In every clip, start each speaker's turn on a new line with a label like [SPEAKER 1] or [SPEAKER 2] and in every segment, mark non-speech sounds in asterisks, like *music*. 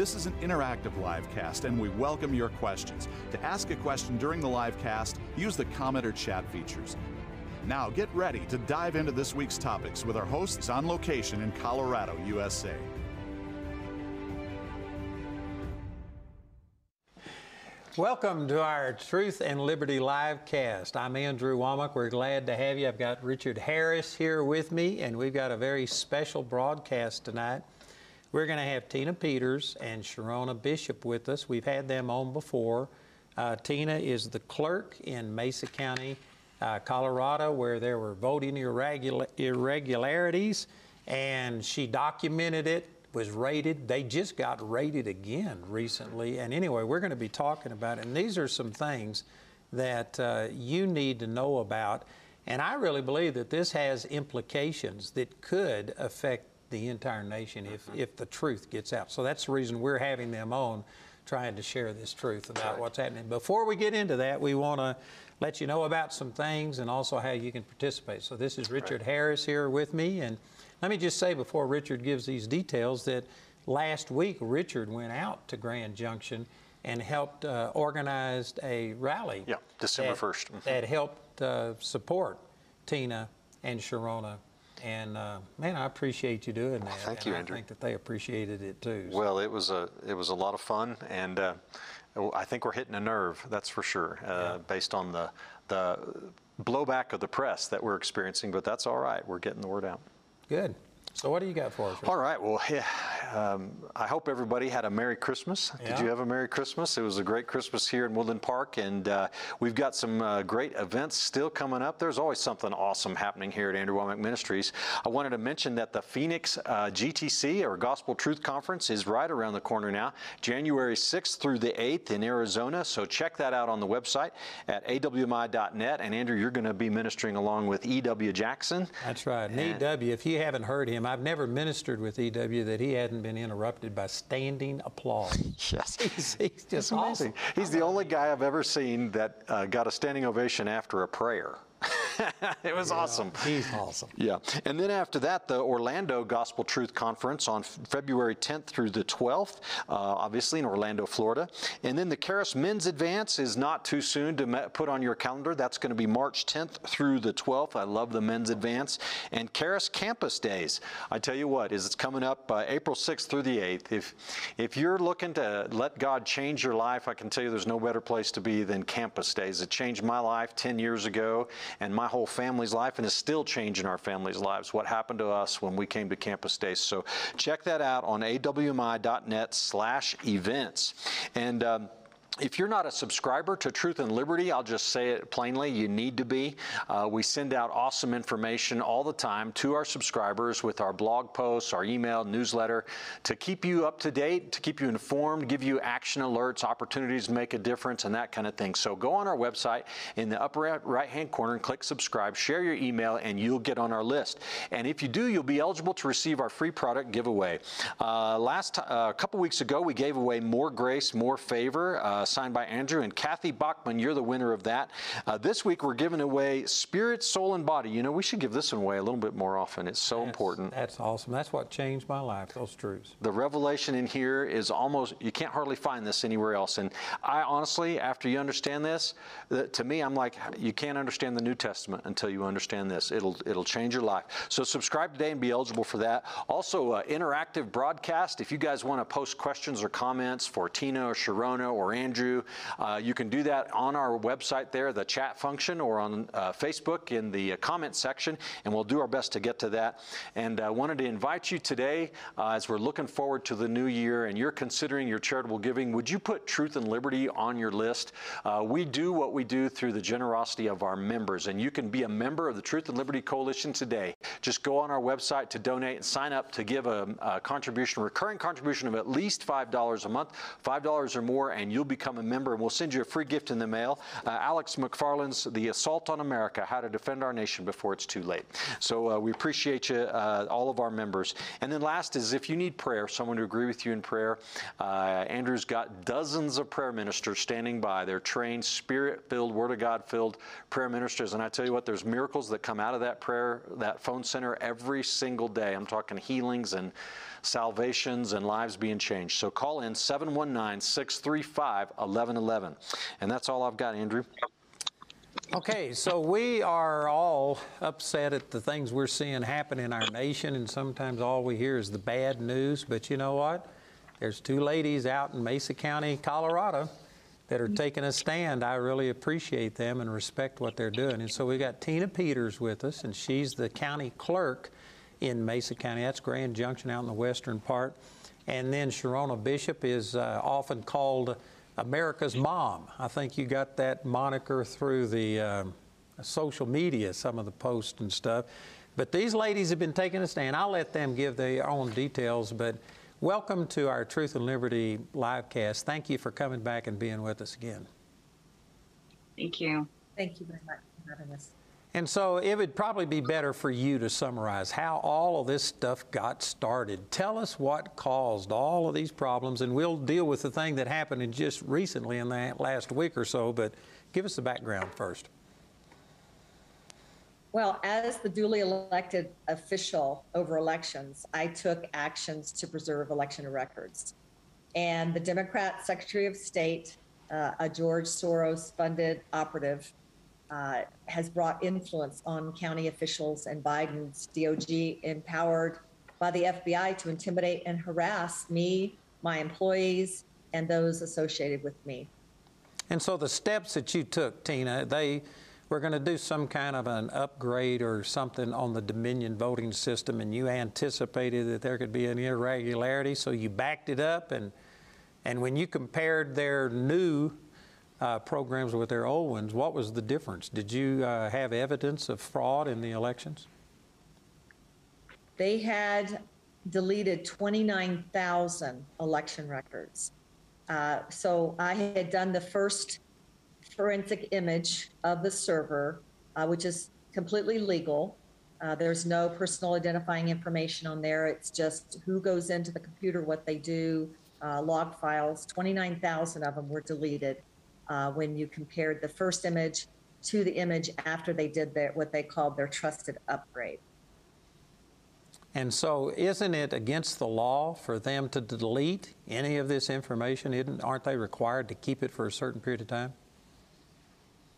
[SPEAKER 1] This is an interactive live cast, and we welcome your questions. To ask a question during the live cast, use the comment or chat features. Now get ready to dive into this week's topics with our hosts on location in Colorado, USA.
[SPEAKER 2] Welcome to our Truth and Liberty live cast. I'm Andrew Wommack. We're glad to have you. I've got Richard Harris here with me, and we've got a very special broadcast tonight. We're going to have Tina Peters and Sharona Bishop with us. We've had them on before. Uh, Tina is the clerk in Mesa County, uh, Colorado, where there were voting irregular- irregularities, and she documented it, was raided. They just got raided again recently. And anyway, we're going to be talking about it. And these are some things that uh, you need to know about. And I really believe that this has implications that could affect the entire nation if, if the truth gets out. So that's the reason we're having them on, trying to share this truth about what's happening. Before we get into that, we want to let you know about some things and also how you can participate. So this is Richard Harris here with me. And let me just say before Richard gives these details that last week Richard went out to Grand Junction and helped uh, organize a rally.
[SPEAKER 3] Yeah, December
[SPEAKER 2] that-
[SPEAKER 3] 1st. Mhm.
[SPEAKER 2] That helped uh, support Tina and Sharona. And uh, man, I appreciate you doing that.
[SPEAKER 3] thank
[SPEAKER 2] and
[SPEAKER 3] you,
[SPEAKER 2] I
[SPEAKER 3] Andrew.
[SPEAKER 2] think that they appreciated it too.
[SPEAKER 3] Well, it was a it was a lot of fun, and uh, I think we're hitting a nerve. That's for sure, uh, based on the the blowback of the press that we're experiencing. But that's all right. We're getting the word out.
[SPEAKER 2] Good. So what do you got for us?
[SPEAKER 3] All right. Well, yeah, um, I hope everybody had a Merry Christmas. Did you have a Merry Christmas? It was a great Christmas here in Woodland Park, and uh, we've got some uh, great events still coming up. There's always something awesome happening here at Andrew Wommack Ministries. I wanted to mention that the Phoenix uh, GTC, or Gospel Truth Conference, is right around the corner now, January 6th through the 8th in Arizona. So check that out on the website at awmi.net. And Andrew, you're going to be ministering along with E.W. Jackson.
[SPEAKER 2] That's right. And- EW, if you haven't heard him, I've never ministered with EW that he hadn't been interrupted by standing applause. *laughs*
[SPEAKER 3] Yes.
[SPEAKER 2] He's, he's just
[SPEAKER 3] amazing.
[SPEAKER 2] awesome.
[SPEAKER 3] He's the only guy I've ever seen that uh, got a standing ovation after a prayer. *laughs* it was awesome.
[SPEAKER 2] He's awesome.
[SPEAKER 3] Yeah. And then after that, the Orlando Gospel Truth Conference on February 10th through the 12th, uh, obviously in Orlando, Florida. And then the Charis Men's Advance is not too soon to put on your calendar. That's going to be March 10th through the 12th. I love the Men's Advance. And Charis Campus Days, I tell you what, is it's coming up uh, April 6th through the 8th. If, if you're looking to let God change your life, I can tell you there's no better place to be than Campus Days. It changed my life 10 years ago and my whole family's life, and is still changing our family's lives. What happened to us when we came to Campus Days. So check that out on awmi.net slash events. And um, if you're not a subscriber to Truth and Liberty, I'll just say it plainly, you need to be. Uh, we send out awesome information all the time to our subscribers with our blog posts, our email, newsletter to keep you up to date, to keep you informed, give you action alerts, opportunities to make a difference, and that kind of thing. So go on our website in the upper right hand corner and click subscribe, share your email, and you'll get on our list. And if you do, you'll be eligible to receive our free product giveaway. Uh, last uh, a couple weeks ago, we gave away More Grace, More Favor, uh, signed by Andrew and Kathy Bachman. You're the winner of that. Uh, this week, we're giving away Spirit, Soul, and Body. You know, we should give this one away a little bit more often. It's so important.
[SPEAKER 2] That's awesome. That's what changed my life, those truths.
[SPEAKER 3] The revelation in here is almost, you can't hardly find this anywhere else. And I honestly, after you understand this, to me, I'm like, you can't understand the New Testament until you understand this. It'll, it'll change your life. So subscribe today and be eligible for that. Also, uh, interactive broadcast. If you guys want to post questions or comments for Tina or Sharona or Andrew, uh, you can do that on our website there, the chat function, or on uh, Facebook in the uh, comment section, and we'll do our best to get to that. And I uh, wanted to invite you today, uh, as we're looking forward to the new year and you're considering your charitable giving, would you put Truth and Liberty on your list? We do what we do through the generosity of our members, and you can be a member of the Truth and Liberty Coalition today. Just go on our website to donate and sign up to give a, a contribution, recurring contribution of at least $5 a month, $5 or more, and you'll be become a member, and we'll send you a free gift in the mail. Uh, Alex McFarland's The Assault on America How to Defend Our Nation Before It's Too Late. So uh, we appreciate you, uh, all of our members. And then last is if you need prayer, someone to agree with you in prayer, uh, Andrew's got dozens of prayer ministers standing by. They're trained, spirit filled, Word of God filled prayer ministers. And I tell you what, there's miracles that come out of that prayer, that phone center every single day. I'm talking healings and salvations and lives being changed. So call in 719 635 1111. And that's all I've got, Andrew.
[SPEAKER 2] Okay, so we are all upset at the things we're seeing happen in our nation, and sometimes all we hear is the bad news. But you know what? There's two ladies out in Mesa County, Colorado, that are taking a stand. I really appreciate them and respect what they're doing. And so we've got Tina Peters with us, and she's the county clerk in Mesa County. That's Grand Junction out in the western part. And then Sharona Bishop is uh, often called America's Mom. I think you got that moniker through the uh, social media, some of the posts and stuff. But these ladies have been taking a stand. I'll let them give their own details, but welcome to our Truth and Liberty live cast. Thank you for coming back and being with us again.
[SPEAKER 4] Thank you.
[SPEAKER 5] Thank you very much for having us.
[SPEAKER 2] And so it would probably be better for you to summarize how all of this stuff got started. Tell us what caused all of these problems, and we'll deal with the thing that happened just recently in the last week or so, but give us the background first.
[SPEAKER 5] Well, as the duly elected official over elections, I took actions to preserve election records. And the Democrat Secretary of State, uh, a George Soros funded operative, uh, has brought influence on county officials and Biden's DOJ empowered by the FBI to intimidate and harass me, my employees, and those associated with me.
[SPEAKER 2] And so the steps that you took, Tina, they were going to do some kind of an upgrade or something on the Dominion voting system, and you anticipated that there could be an irregularity, so you backed it up. And, and when you compared their new uh, programs with their old ones, what was the difference? Did you uh, have evidence of fraud in the elections?
[SPEAKER 5] They had deleted 29,000 election records. Uh, so I had done the first forensic image of the server, uh, which is completely legal. Uh, there's no personal identifying information on there. It's just who goes into the computer, what they do, uh, log files. 29,000 of them were deleted uh, when you compared the first image to the image after they did their, what they called their trusted upgrade.
[SPEAKER 2] And so, isn't it against the law for them to delete any of this information? Isn't, aren't they required to keep it for a certain period of time?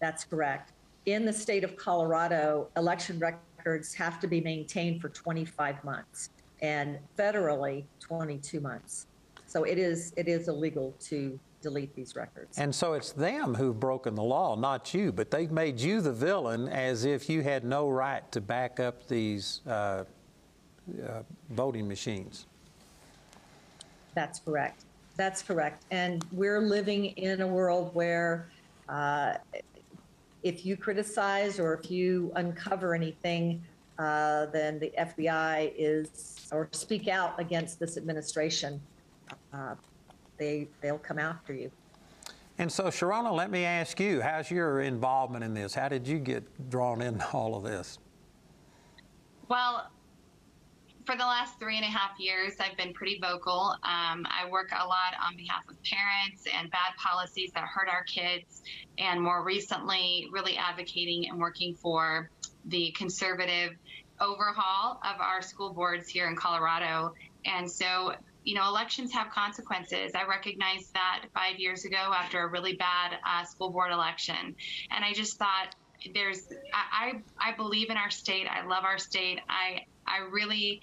[SPEAKER 5] That's correct. In the state of Colorado, election records have to be maintained for 25 months, and federally, 22 months. So it is it is illegal to delete these records.
[SPEAKER 2] And so it's them who've broken the law, not you, but they've made you the villain as if you had no right to back up these uh, uh, voting machines.
[SPEAKER 5] That's correct. That's correct. And we're living in a world where uh, if you criticize or if you uncover anything, uh, then the FBI is, or speak out against this administration, uh, they they'll come after you.
[SPEAKER 2] And so, Sharona, let me ask you, how's your involvement in this? How did you get drawn into all of this?
[SPEAKER 4] Well, for the last three and a half years, I've been pretty vocal. Um, I work a lot on behalf of parents and bad policies that hurt our kids, and more recently, really advocating and working for the conservative overhaul of our school boards here in Colorado. And so you know, elections have consequences. I recognized that five years ago after a really bad uh, school board election. And I just thought there's, I, I, I believe in our state. I love our state. I, I really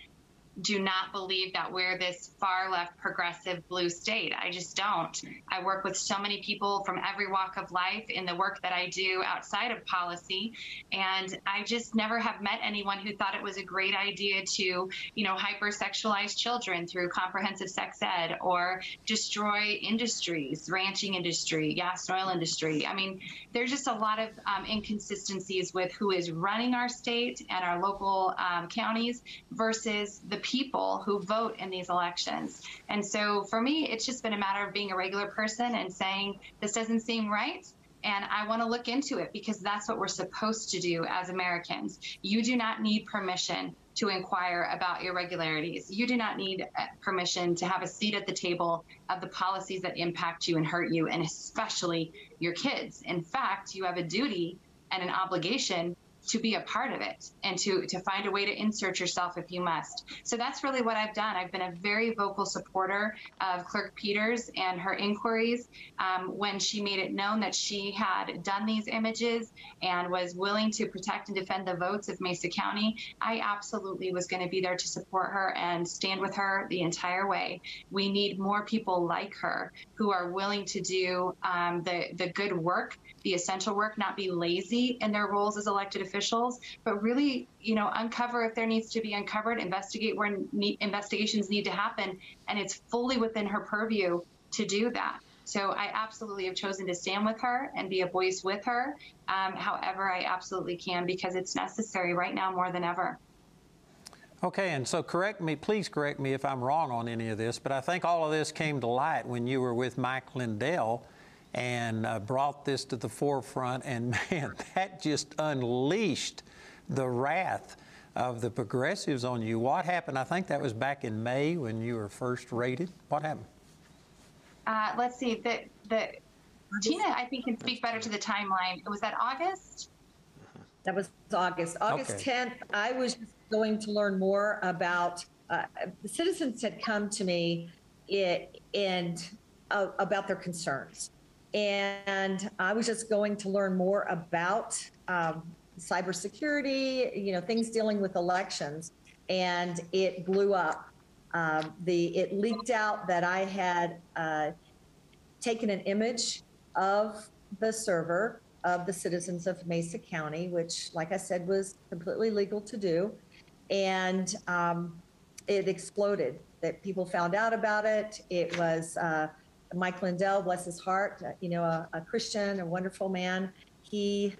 [SPEAKER 4] do not believe that we're this far left progressive blue state. I just don't. I work with so many people from every walk of life in the work that I do outside of policy. And I just never have met anyone who thought it was a great idea to, you know, hypersexualize children through comprehensive sex ed or destroy industries, ranching industry, gas and oil industry. I mean, there's just a lot of um, inconsistencies with who is running our state and our local um, counties versus the people who vote in these elections. And so for me, it's just been a matter of being a regular person and saying, this doesn't seem right. And I want to look into it because that's what we're supposed to do as Americans. You do not need permission to inquire about irregularities. You do not need uh, permission to have a seat at the table of the policies that impact you and hurt you, and especially your kids. In fact, you have a duty and an obligation to be a part of it and to, to find a way to insert yourself if you must. So that's really what I've done. I've been a very vocal supporter of Clerk Peters and her inquiries. Um, when she made it known that she had done these images and was willing to protect and defend the votes of Mesa County, I absolutely was going to be there to support her and stand with her the entire way. We need more people like her who are willing to do um, the, the good work the essential work, not be lazy in their roles as elected officials, but really, you know, uncover if there needs to be uncovered, investigate where ne- investigations need to happen, and it's fully within her purview to do that. So I absolutely have chosen to stand with her and be a voice with her, um, however I absolutely can, because it's necessary right now more than ever.
[SPEAKER 2] Okay, and so correct me, please correct me if I'm wrong on any of this, but I think all of this came to light when you were with Mike Lindell and uh, brought this to the forefront. And *laughs* man, that just unleashed the wrath of the progressives on you. What happened? I think that was back in May when you were first raided. What happened?
[SPEAKER 4] Uh, let's see. The the Tina, I think, can speak better to the timeline. Was that August?
[SPEAKER 5] That was August. August
[SPEAKER 2] Okay.
[SPEAKER 5] 10th, I was going to learn more about, uh, the citizens had come to me it, and uh, about their concerns. And I was just going to learn more about um, cybersecurity, you know, things dealing with elections. And it blew up. Um, the it leaked out that I had uh, taken an image of the server of the citizens of Mesa County, which, like I said, was completely legal to do. And um, it exploded. That people found out about it. It was uh, Mike Lindell, bless his heart, uh, you know, a, a Christian, a wonderful man. He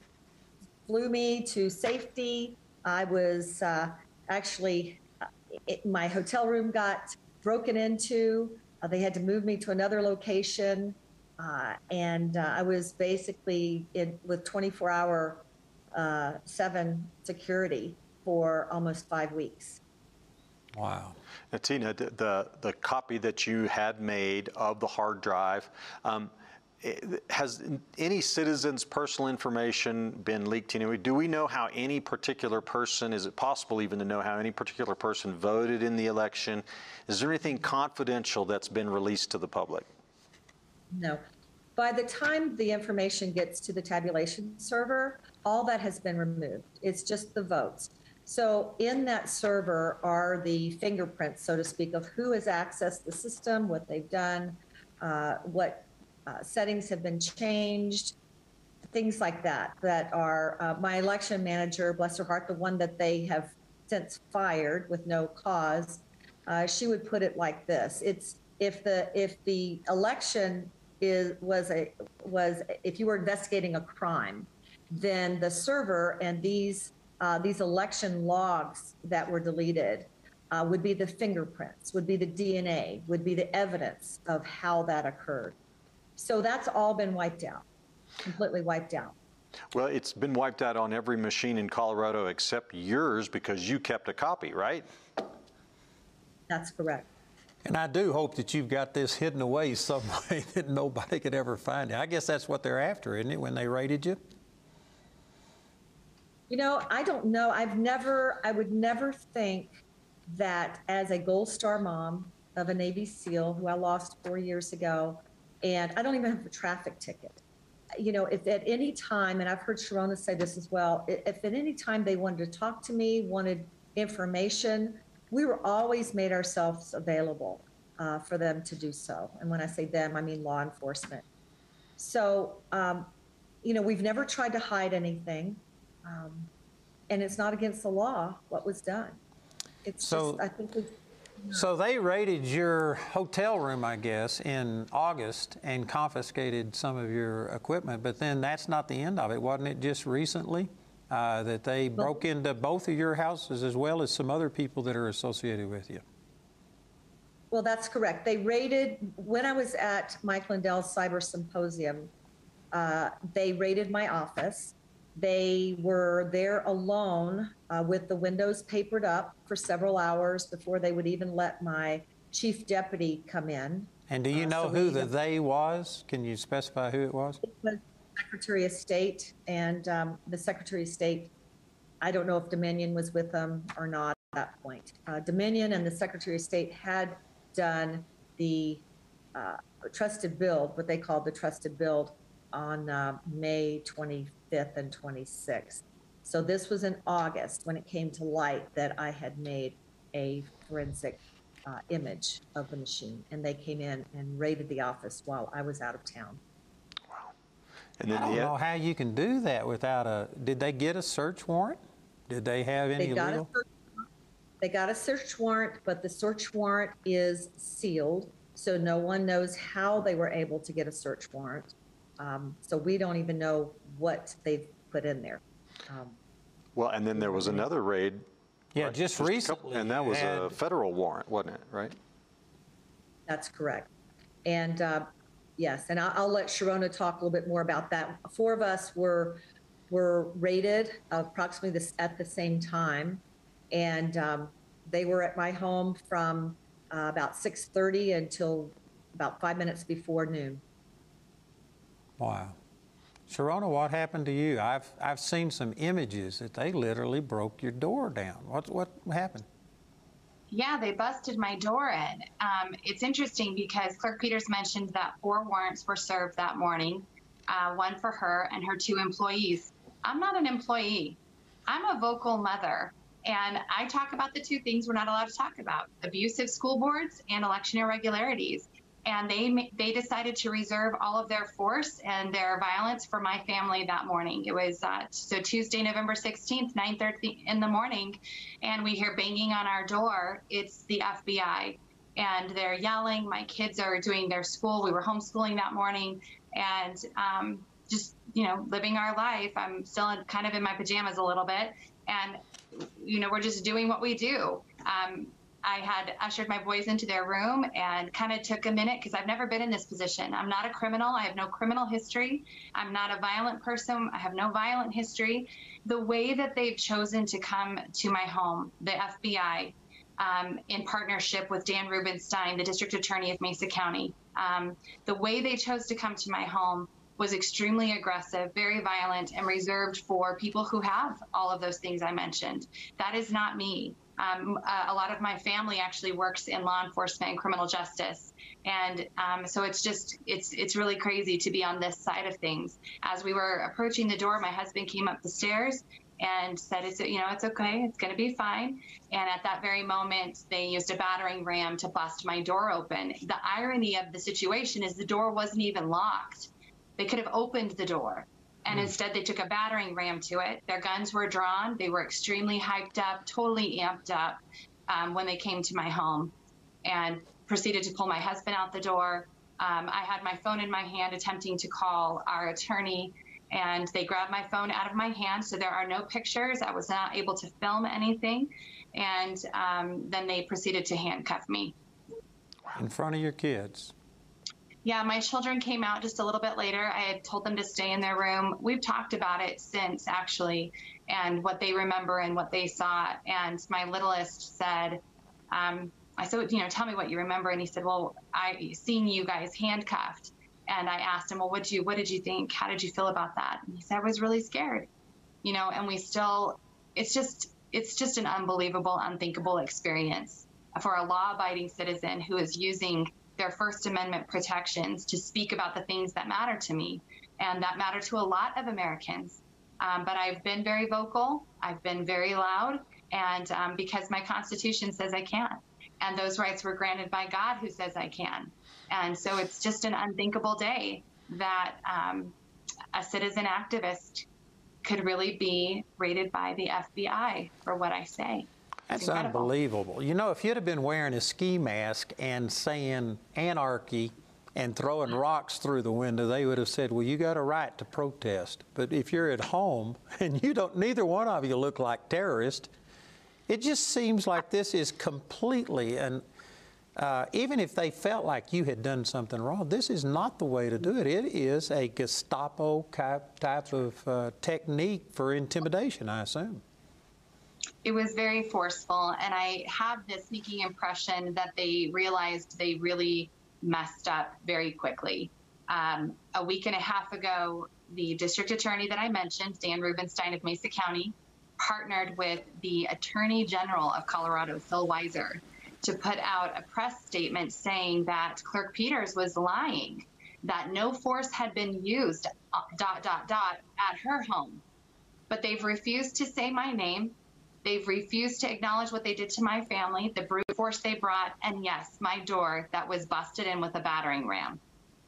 [SPEAKER 5] flew me to safety. I was uh, actually, uh, it, my hotel room got broken into. Uh, they had to move me to another location. Uh, and uh, I was basically in with 24 hour, uh, seven security for almost five weeks.
[SPEAKER 2] Wow.
[SPEAKER 3] Now, Tina, the, the, copy that you had made of the hard drive, um, has any citizen's personal information been leaked anyway? Do we know how any particular person, is it possible even to know how any particular person voted in the election? Is there anything confidential that's been released to the public?
[SPEAKER 5] No. By the time the information gets to the tabulation server, all that has been removed. It's just the votes. So in that server are the fingerprints, so to speak, of who has accessed the system, what they've done, uh, what uh, settings have been changed, things like that, that are, uh, my election manager, bless her heart, the one that they have since fired with no cause, uh, she would put it like this: It's if the if the election is was a was if you were investigating a crime, then the server and these uh, these election logs that were deleted uh, would be the fingerprints, would be the DNA, would be the evidence of how that occurred. So that's all been wiped out, completely wiped out.
[SPEAKER 3] Well, it's been wiped out on every machine in Colorado except yours because you kept a copy, right?
[SPEAKER 5] That's correct.
[SPEAKER 2] And I do hope that you've got this hidden away *laughs* some way that nobody could ever find it. I guess that's what they're after, isn't it, when they raided you?
[SPEAKER 5] You know, I don't know. I've never, I would never think that as a Gold Star mom of a Navy SEAL who I lost four years ago, and I don't even have a traffic ticket. You know, if at any time, and I've heard Sharona say this as well, if at any time they wanted to talk to me, wanted information, we were always made ourselves available uh, for them to do so. And when I say them, I mean law enforcement. So, um, you know, we've never tried to hide anything. Um, and it's not against the law what was done. It's
[SPEAKER 2] So-
[SPEAKER 5] just, I think we,
[SPEAKER 2] So they raided your hotel room, I guess, in August and confiscated some of your equipment, but then that's not the end of it, wasn't it just recently? uh, that they broke into both of your houses as well as some other people that are associated with you.
[SPEAKER 5] Well, that's correct. They raided, when I was at Mike Lindell's Cyber Symposium, uh, they raided my office. They were there alone uh, with the windows papered up for several hours before they would even let my chief deputy come in.
[SPEAKER 2] And do you
[SPEAKER 5] Uh,
[SPEAKER 2] know
[SPEAKER 5] so
[SPEAKER 2] who the they was? Can you specify who it was?
[SPEAKER 5] It was Secretary of State, and um, the Secretary of State, I don't know if Dominion was with them or not at that point. Uh, Dominion and the Secretary of State had done the uh, trusted build, what they called the trusted build, on uh, May 25th and 26th. So this was in August when it came to light that I had made a forensic uh, image of the machine, and they came in and raided the office while I was out of town. Wow!
[SPEAKER 3] And then
[SPEAKER 2] I
[SPEAKER 3] then
[SPEAKER 2] don't
[SPEAKER 3] the,
[SPEAKER 2] know how you can do that without a. Did they get a search warrant? Did they have any
[SPEAKER 5] They got, a
[SPEAKER 2] legal?
[SPEAKER 5] search, they got a search warrant, but the search warrant is sealed, so no one knows how they were able to get a search warrant. Um, so we don't even know what they've put in there. Um,
[SPEAKER 3] well, and then there was another raid.
[SPEAKER 2] Yeah,
[SPEAKER 3] right,
[SPEAKER 2] just
[SPEAKER 3] a couple-
[SPEAKER 2] recently.
[SPEAKER 3] And that
[SPEAKER 2] you
[SPEAKER 3] was a federal warrant, wasn't it, right?
[SPEAKER 5] That's correct. And uh, yes, and I'll, I'll let Sharona talk a little bit more about that. Four of us were were raided approximately this at the same time, and um, they were at my home from uh, about 6:30 until about five minutes before noon.
[SPEAKER 2] Wow. Sharona, what happened to you? I've I've seen some images that they literally broke your door down. What what happened?
[SPEAKER 4] Yeah, they busted my door in. Um, it's interesting because Clerk Peters mentioned that four warrants were served that morning, uh, one for her and her two employees. I'm not an employee. I'm a vocal mother, and I talk about the two things we're not allowed to talk about: abusive school boards and election irregularities. And they they decided to reserve all of their force and their violence for my family that morning. It was uh, so Tuesday, November 16th, 9:30 in the morning, and we hear banging on our door. It's the FBI, and they're yelling. My kids are doing their school. We were homeschooling that morning, and um, just you know living our life. I'm still in, kind of in my pajamas a little bit, and you know we're just doing what we do. Um, I had ushered my boys into their room and kind of took a minute because I've never been in this position. I'm not a criminal. I have no criminal history. I'm not a violent person. I have no violent history. The way that they've chosen to come to my home, the FBI, um, in partnership with Dan Rubinstein, the district attorney of Mesa County, um, the way they chose to come to my home was extremely aggressive, very violent, and reserved for people who have all of those things I mentioned. That is not me. Um, a, a lot of my family actually works in law enforcement and criminal justice, and um, so it's just it's it's really crazy to be on this side of things. As we were approaching the door, my husband came up the stairs and said, "It's you know it's okay, it's going to be fine." And at that very moment, they used a battering ram to bust my door open. The irony of the situation is the door wasn't even locked. They could have opened the door. And instead, they took a battering ram to it. Their guns were drawn. They were extremely hyped up, totally amped up um, when they came to my home and proceeded to pull my husband out the door. Um, I had my phone in my hand attempting to call our attorney, and they grabbed my phone out of my hand. So there are no pictures. I was not able to film anything. And um, then they proceeded to handcuff me.
[SPEAKER 2] In front of your kids.
[SPEAKER 4] Yeah, my children came out just a little bit later. I had told them to stay in their room. We've talked about it since, actually, and what they remember and what they saw. And my littlest said, um, I said, you know, tell me what you remember. And he said, well, I seen you guys handcuffed. And I asked him, well, what you, what did you think? How did you feel about that? And he said, I was really scared, you know. And we still, it's just, it's just an unbelievable, unthinkable experience for a law-abiding citizen who is using their First Amendment protections to speak about the things that matter to me and that matter to a lot of Americans. Um, but I've been very vocal, I've been very loud, and um, because my Constitution says I can. And those rights were granted by God who says I can. And so it's just an unthinkable day that um, a citizen activist could really be raided by the FBI for what I say.
[SPEAKER 2] That's
[SPEAKER 4] incredible.
[SPEAKER 2] unbelievable. You know, if you'd have been wearing a ski mask and saying anarchy, and throwing rocks through the window, they would have said, "Well, you got a right to protest." But if you're at home *laughs* and you don't, neither one of you look like terrorists, it just seems like this is completely and. Uh, even if they felt like you had done something wrong, this is not the way to do it. It is a Gestapo type, type of uh, technique for intimidation, I assume.
[SPEAKER 4] It was very forceful, and I have the sneaking impression that they realized they really messed up very quickly. Um, a week and a half ago, the district attorney that I mentioned, Dan Rubinstein of Mesa County, partnered with the Attorney General of Colorado, Phil Weiser, to put out a press statement saying that Clerk Peters was lying, that no force had been used, uh, dot, dot, dot, at her home. But they've refused to say my name. They've refused to acknowledge what they did to my family, the brute force they brought, and yes, my door that was busted in with a battering ram.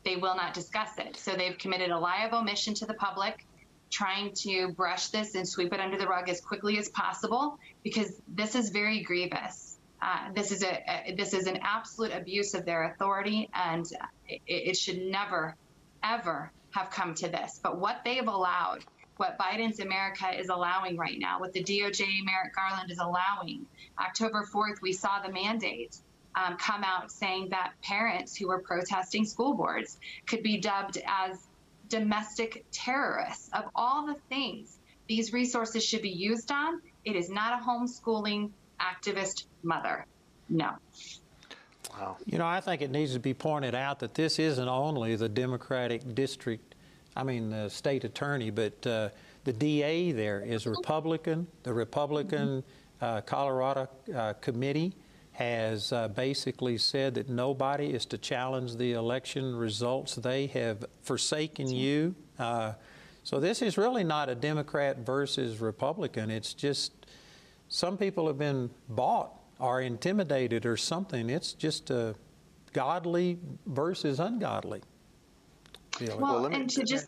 [SPEAKER 4] They will not discuss it. So they've committed a lie of omission to the public, trying to brush this and sweep it under the rug as quickly as possible because this is very grievous. Uh, this is a, a, this is an absolute abuse of their authority, and it, it should never, ever have come to this. But what they've allowed what Biden's America is allowing right now, what the DOJ Merrick Garland is allowing. October 4th, we saw the mandate um, come out saying that parents who were protesting school boards could be dubbed as domestic terrorists. Of all the things these resources should be used on, it is not a homeschooling activist mother. No.
[SPEAKER 3] Wow.
[SPEAKER 2] You know, I think it needs to be pointed out that this isn't only the Democratic district I mean, the state attorney, but uh, the DA there is Republican. The Republican uh, Colorado uh, committee has uh, basically said that nobody is to challenge the election results. They have forsaken you. Uh, so this is really not a Democrat versus Republican. It's just some people have been bought or intimidated or something. It's just a godly versus ungodly.
[SPEAKER 4] Well, well me, and to just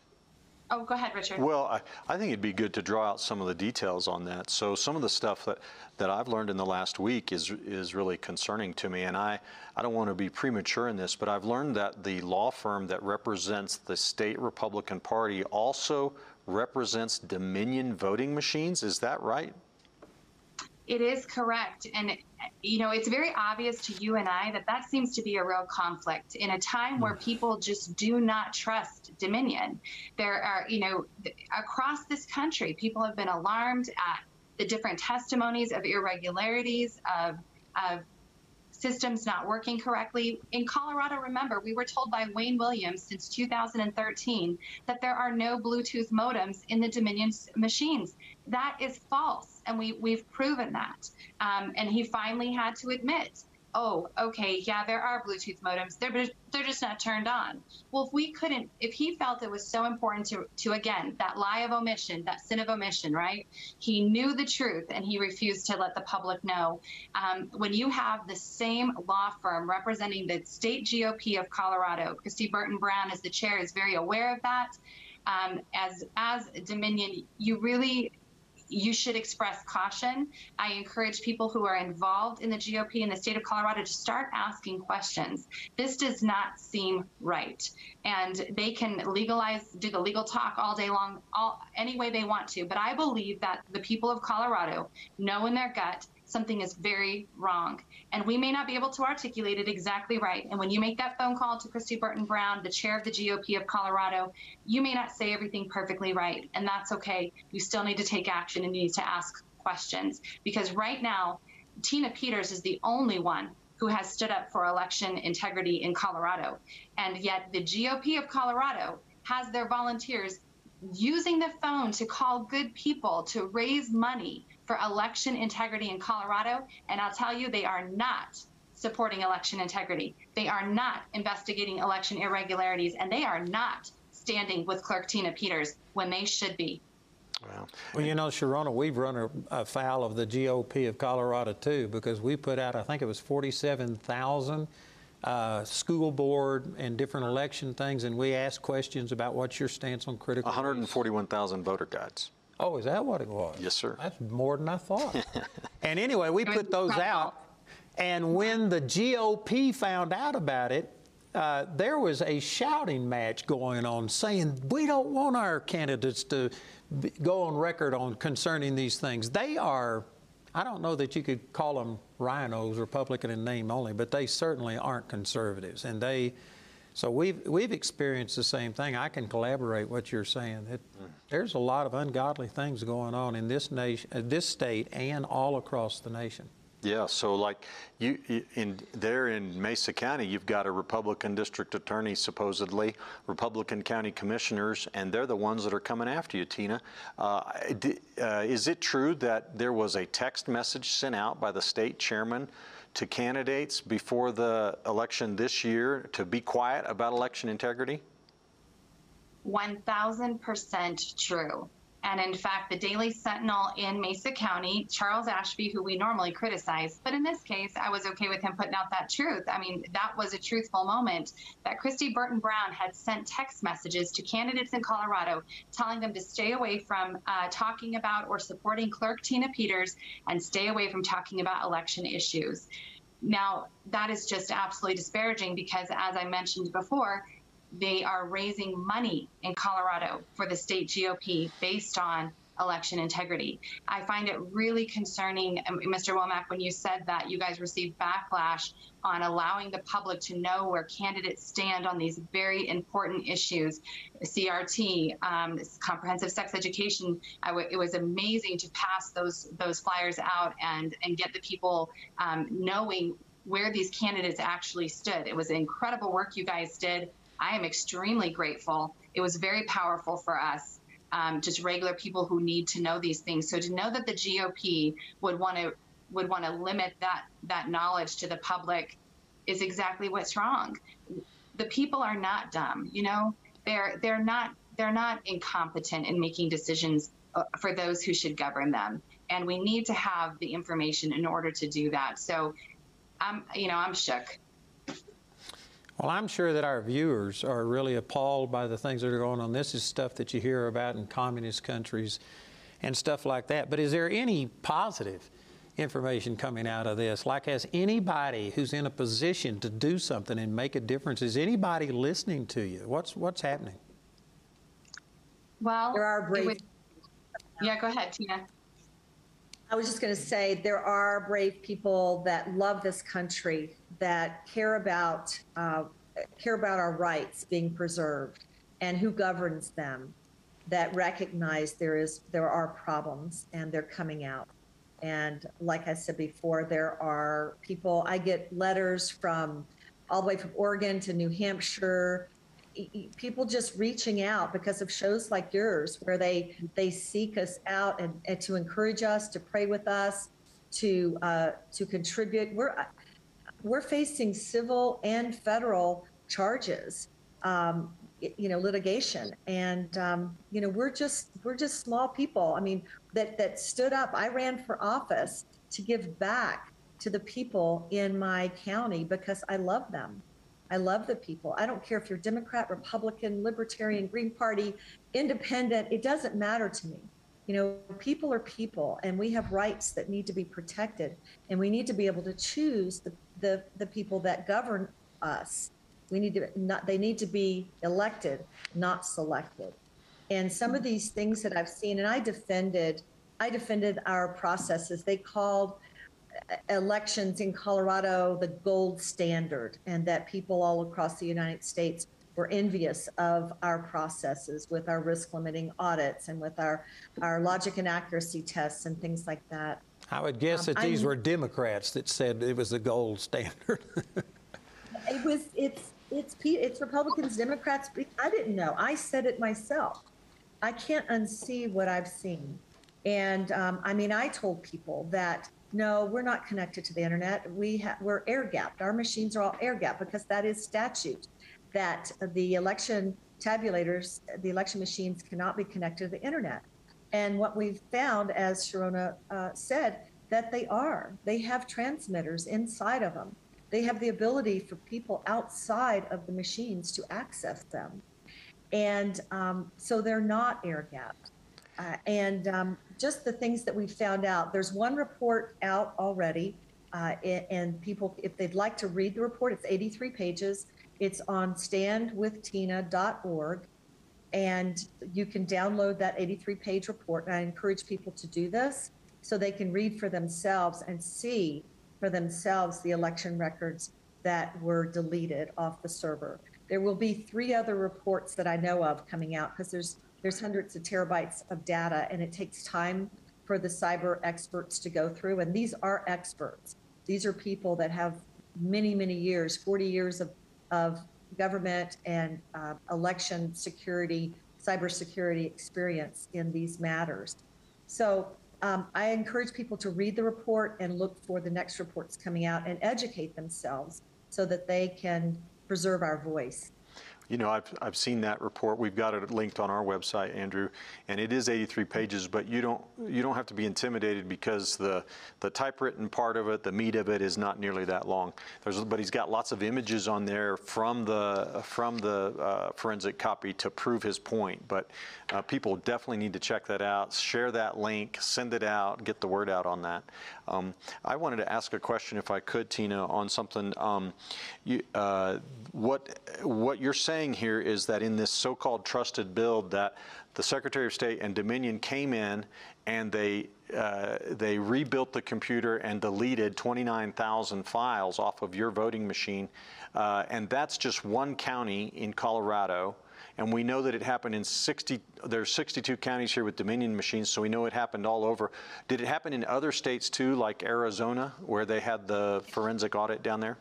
[SPEAKER 4] Oh, go ahead, Richard.
[SPEAKER 3] Well, I, I, think it'd be good to draw out some of the details on that. So some of the stuff that, that I've learned in the last week is is really concerning to me, and I, I don't want to be premature in this, but I've learned that the law firm that represents the state Republican Party also represents Dominion voting machines. Is that right?
[SPEAKER 4] It is correct. And, you know, it's very obvious to you and I that that seems to be a real conflict in a time where mm. people just do not trust Dominion. There are, you know, across this country, people have been alarmed at the different testimonies of irregularities, of, of systems not working correctly. In Colorado, remember, we were told by Wayne Williams since 2013 that there are no Bluetooth modems in the Dominion machines. That is false, and we, we've proven that. Um, and he finally had to admit oh, okay, yeah, there are Bluetooth modems. They're they're just not turned on. Well, if we couldn't, if he felt it was so important to to again that lie of omission, that sin of omission, right? He knew the truth and he refused to let the public know. Um, when you have the same law firm representing the state GOP of Colorado, Kristi Burton Brown as the chair is very aware of that. Um, as as Dominion, you really you should express caution. I encourage people who are involved in the GOP in the state of Colorado to start asking questions. This does not seem right. And they can legalize, do the legal talk all day long, all, any way they want to. But I believe that the people of Colorado know in their gut something is very wrong. And we may not be able to articulate it exactly right. And when you make that phone call to Kristi Burton Brown, the chair of the GOP of Colorado, you may not say everything perfectly right. And that's okay. You still need to take action and you need to ask questions. Because right now, Tina Peters is the only one who has stood up for election integrity in Colorado. And yet the GOP of Colorado has their volunteers using the phone to call good people to raise money for election integrity in Colorado. And I'll tell you, they are not supporting election integrity. They are not investigating election irregularities, and they are not standing with Clerk Tina Peters when they should be.
[SPEAKER 2] Well, well you know, Sharona, we've run afoul of the GOP of Colorado too, because we put out, I think it was 47,000 uh, school board and different election things, and we asked questions about what's your stance on critical.
[SPEAKER 3] 141,000 voter guides.
[SPEAKER 2] Oh, is that what it was?
[SPEAKER 3] Yes, sir.
[SPEAKER 2] That's more than I thought. *laughs* and anyway, we put those out. And when the GOP found out about it, uh, there was a shouting match going on saying, we don't want our candidates to be, go on record on concerning these things. They are, I don't know that you could call them RINOs, Republican in name only, but they certainly aren't conservatives. And they, so we've, we've experienced the same thing. I can collaborate what you're saying. It, there's a lot of ungodly things going on in this nation, uh, this state, and all across the nation.
[SPEAKER 3] Yeah, so like you in there in Mesa County, you've got a Republican district attorney, supposedly Republican county commissioners, and they're the ones that are coming after you, Tina. Uh, uh, is it true that there was a text message sent out by the state chairman to candidates before the election this year to be quiet about election integrity?
[SPEAKER 4] 1000% true. And in fact, the Daily Sentinel in Mesa County, Charles Ashby, who we normally criticize, but in this case, I was okay with him putting out that truth. I mean, that was a truthful moment that Kristi Burton Brown had sent text messages to candidates in Colorado telling them to stay away from uh, talking about or supporting Clerk Tina Peters and stay away from talking about election issues. Now, that is just absolutely disparaging because, as I mentioned before, they are raising money in Colorado for the state GOP based on election integrity. I find it really concerning, Mr. Wommack, when you said that you guys received backlash on allowing the public to know where candidates stand on these very important issues, CRT, um, comprehensive sex education. it was amazing to pass those those flyers out and and get the people um, knowing where these candidates actually stood. It was incredible work you guys did. I am extremely grateful. It was very powerful for us, um, just regular people who need to know these things. So to know that the GOP would want to would want to limit that that knowledge to the public is exactly what's wrong. The people are not dumb, you know. They're they're not they're not incompetent in making decisions uh, for those who should govern them, and we need to have the information in order to do that. So, I'm you know I'm shook.
[SPEAKER 2] Well, I'm sure that our viewers are really appalled by the things that are going on. This is stuff that you hear about in communist countries and stuff like that. But is there any positive information coming out of this? Like, has anybody who's in a position to do something and make a difference, is anybody listening to you? What's, what's happening?
[SPEAKER 4] Well,
[SPEAKER 5] there are brave.
[SPEAKER 4] Would, yeah, go ahead, Tina.
[SPEAKER 5] I was just going to say there are brave people that love this country that care about uh, care about our rights being preserved and who governs them that recognize there is there are problems and they're coming out. And like i said before there are people i get letters from all the way from oregon to new hampshire people just reaching out because of shows like yours where they they seek us out and, and to encourage us to pray with us to uh, to contribute we're we're facing civil and federal charges, um, you know, litigation, and um, you know, we're just we're just small people. I mean, that that stood up. I ran for office to give back to the people in my county because I love them. I love the people. I don't care if you're Democrat, Republican, Libertarian, Green Party, Independent. It doesn't matter to me. You know, people are people, and we have rights that need to be protected, and we need to be able to choose the the, the people that govern us. We need to not, they need to be elected, not selected. And some of these things that I've seen, and I defended, I defended our processes. They called elections in Colorado the gold standard, and that people all across the United States were envious of our processes with our risk limiting audits and with our, our logic and accuracy tests and things like that.
[SPEAKER 2] I would guess um, that these I'm, were Democrats that said it was the gold standard. *laughs*
[SPEAKER 5] it was. It's it's it's Republicans, Democrats. I didn't know. I said it myself. I can't unsee what I've seen, and um, I mean, I told people that no, we're not connected to the internet. We ha- we're air gapped. Our machines are all air gapped because that is statute. That the election tabulators, the election machines cannot be connected to the internet. And what we've found, as Sharona uh, said, that they are. They have transmitters inside of them. They have the ability for people outside of the machines to access them. And um, so they're not air gapped. Uh, and um, just the things that we found out, there's one report out already. Uh, and people, if they'd like to read the report, it's 83 pages. It's on standwithtina.org, and you can download that 83 page report. And I encourage people to do this so they can read for themselves and see for themselves the election records that were deleted off the server. There will be three other reports that I know of coming out because there's there's hundreds of terabytes of data and it takes time for the cyber experts to go through and these are experts. These are people that have many many years, 40 years of of government and uh, election security, cybersecurity experience in these matters. So um, I encourage people to read the report and look for the next reports coming out and educate themselves so that they can preserve our voice.
[SPEAKER 3] You know, I've, I've seen that report. We've got it linked on our website, Andrew, and it is 83 pages. But you don't you don't have to be intimidated because the the typewritten part of it, the meat of it, is not nearly that long. There's but he's got lots of images on there from the from the uh, forensic copy to prove his point. But uh, people definitely need to check that out. Share that link, send it out, get the word out on that. Um, I wanted to ask a question, if I could, Tina, on something. Um, you, uh, what what you're saying here is that in this so-called trusted build, that the Secretary of State and Dominion came in and they uh, they rebuilt the computer and deleted 29,000 files off of your voting machine, uh, and that's just one county in Colorado. And we know that it happened in 60 there's 62 counties here with dominion machines so we know it happened all over. Did it happen in other states too like arizona where they had the forensic audit down there?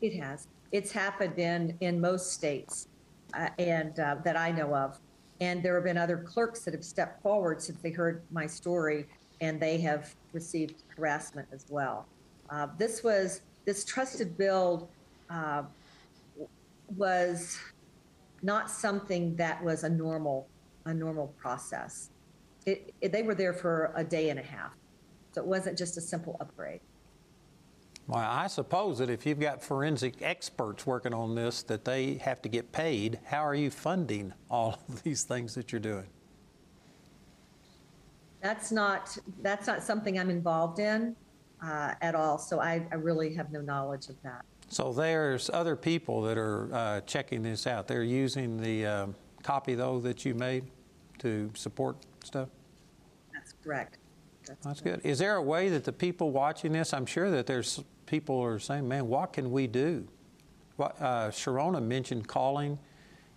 [SPEAKER 5] It has it's happened in in most states uh, and uh, that i know of and there have been other clerks that have stepped forward since they heard my story and they have received harassment as well uh, this was this trusted build uh, was not something that was a normal a normal process. It, it, they were there for a day and a half, so it wasn't just a simple upgrade.
[SPEAKER 2] Well, I suppose that if you've got forensic experts working on this, that they have to get paid. How are you funding all of these things that you're doing?
[SPEAKER 5] That's not that's not something I'm involved in uh, at all. So I, I really have no knowledge of that.
[SPEAKER 2] So there's other people that are uh, checking this out. They're using the uh, copy, though, that you made to support stuff?
[SPEAKER 5] That's correct.
[SPEAKER 2] That's, That's good. Is there a way that the people watching this, I'm sure that there's people are saying, man, what can we do? What, uh, Sherronna mentioned calling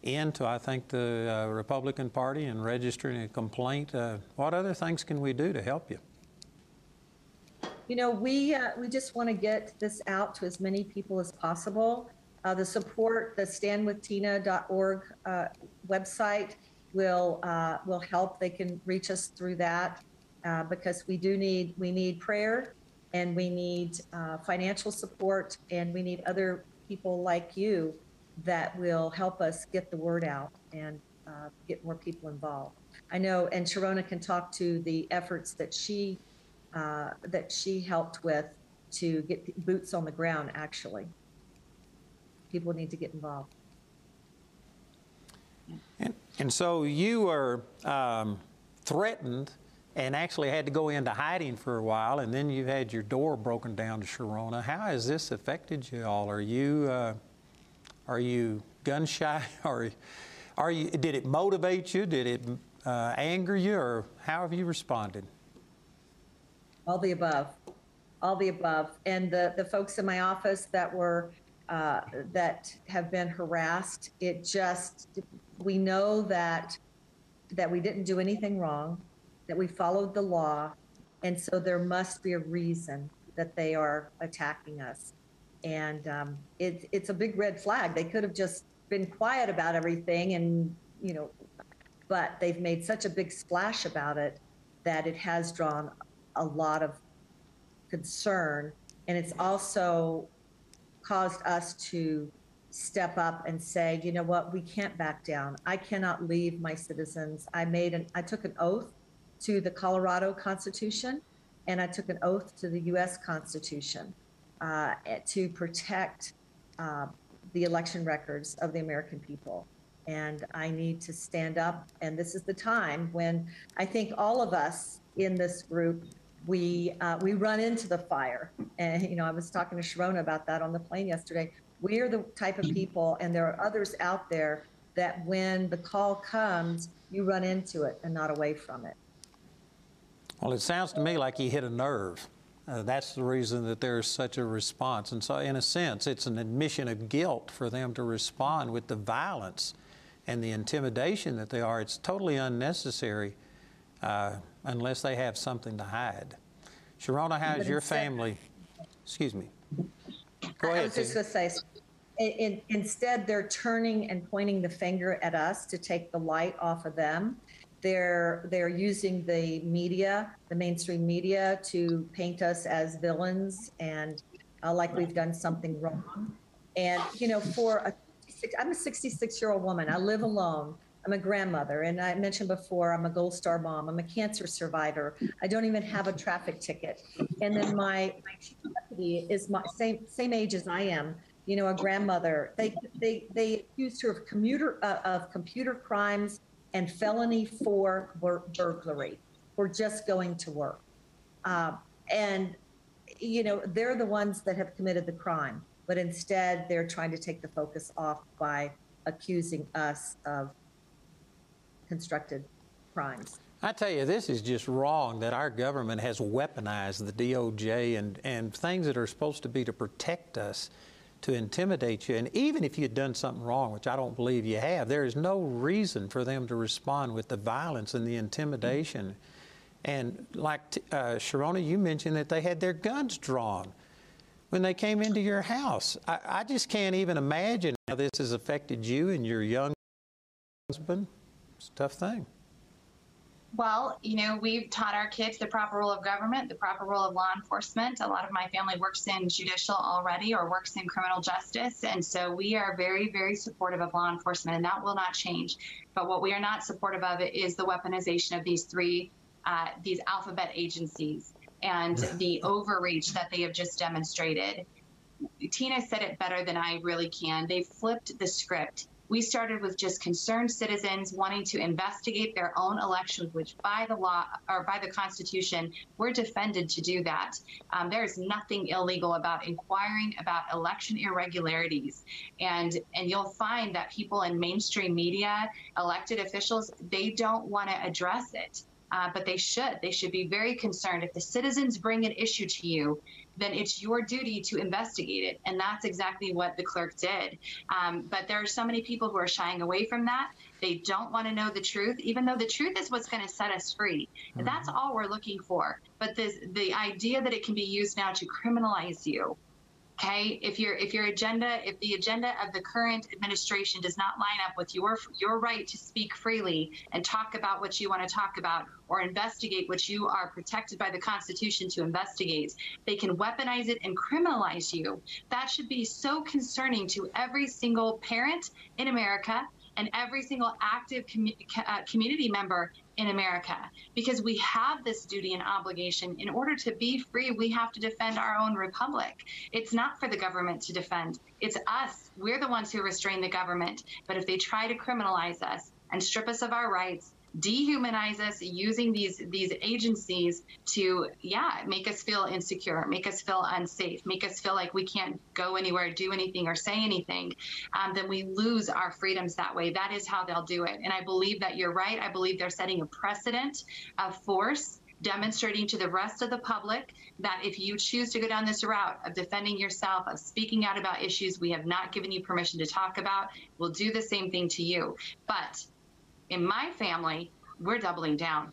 [SPEAKER 2] into, I think, the uh, Republican Party and registering a complaint. Uh, what other things can we do to help you?
[SPEAKER 5] You know, we uh, we just want to get this out to as many people as possible. Uh, the support, the standwithtina.org uh, website will uh, will help. They can reach us through that because we do need we need prayer and we need uh, financial support and we need other people like you that will help us get the word out and get more people involved. I know, and Sherronna can talk to the efforts that she uh, that she helped with to get boots on the ground, actually. People need to get involved.
[SPEAKER 2] And, and so you were um, threatened and actually had to go into hiding for a while, and then you had your door broken down to Sherronna. How has this affected you all? Are you uh, are you gun shy, *laughs* or are you? Did it motivate you? Did it uh, anger you, or how have you responded?
[SPEAKER 5] all the above, all the above. And the, the folks in my office that were, uh, that have been harassed, it just, we know that, that we didn't do anything wrong, that we followed the law. And so there must be a reason that they are attacking us. And um, it, it's a big red flag. They could have just been quiet about everything and, you know, but they've made such a big splash about it that it has drawn a lot of concern. And it's also caused us to step up and say, you know what, we can't back down. I cannot leave my citizens. I made an, I took an oath to the Colorado Constitution and I took an oath to the U.S. Constitution uh, to protect uh, the election records of the American people. And I need to stand up. And this is the time when I think all of us in this group we uh, we run into the fire. And you know, I was talking to Sherronna about that on the plane yesterday. We are the type of people, and there are others out there that when the call comes, you run into it and not away from it.
[SPEAKER 2] Well, it sounds to me like he hit a nerve. Uh, that's the reason that there's such a response. And so, in a sense, it's an admission of guilt for them to respond with the violence and the intimidation that they are. It's totally unnecessary uh, unless they have something to hide. Sherronna, how's your family? Excuse me. Go ahead.
[SPEAKER 5] I was just going to say, in, in, instead, they're turning and pointing the finger at us to take the light off of them. They're they're using the media, the mainstream media, to paint us as villains and uh, like we've done something wrong. And you know, for a I'm a 66 year old woman. I live alone. I'm a grandmother, and I mentioned before I'm a Gold Star mom. I'm a cancer survivor. I don't even have a traffic ticket. And then my, my chief deputy is my same same age as I am. You know, a grandmother. They they they accused her of commuter uh, of computer crimes and felony for bur- burglary for just going to work. Uh, and, you know, they're the ones that have committed the crime, but instead they're trying to take the focus off by accusing us of constructed crimes.
[SPEAKER 2] I tell you, this is just wrong that our government has weaponized the DOJ and, and things that are supposed to be to protect us to intimidate you. And even if you'd done something wrong, which I don't believe you have, there is no reason for them to respond with the violence and the intimidation. And like uh, Sherronna, you mentioned that they had their guns drawn when they came into your house. I, I just can't even imagine how this has affected you and your young husband. It's a tough thing.
[SPEAKER 4] Well, you know, we've taught our kids the proper role of government, the proper role of law enforcement. A lot of my family works in judicial already or works in criminal justice. And so we are very, very supportive of law enforcement, and that will not change. But what we are not supportive of is the weaponization of these three, uh, these alphabet agencies and the overreach that they have just demonstrated. Tina said it better than I really can. They flipped the script we started with just concerned citizens wanting to investigate their own elections, which by the law or by the Constitution, we're defended to do that. Um, there is nothing illegal about inquiring about election irregularities. And, and you'll find that people in mainstream media, elected officials, they don't want to address it. Uh, but they should. They should be very concerned. If the citizens bring an issue to you, then it's your duty to investigate it. And that's exactly what the clerk did. Um, but there are so many people who are shying away from that. They don't want to know the truth, even though the truth is what's going to set us free. Mm-hmm. That's all we're looking for. But this, the idea that it can be used now to criminalize you Okay, if your if your agenda, if the agenda of the current administration does not line up with your your right to speak freely and talk about what you want to talk about or investigate what you are protected by the Constitution to investigate, they can weaponize it and criminalize you. That should be so concerning to every single parent in America and every single active com- uh, community member in America because we have this duty and obligation. In order to be free, we have to defend our own republic. It's not for the government to defend, it's us. We're the ones who restrain the government. But if they try to criminalize us and strip us of our rights, dehumanize us using these these agencies to yeah make us feel insecure make us feel unsafe make us feel like we can't go anywhere do anything or say anything um, then we lose our freedoms that way. That is how they'll do it. And i believe that you're right. I believe they're setting a precedent of force demonstrating to the rest of the public that if you choose to go down this route of defending yourself, of speaking out about issues we have not given you permission to talk about, we'll do the same thing to you. But in my family, we're doubling down.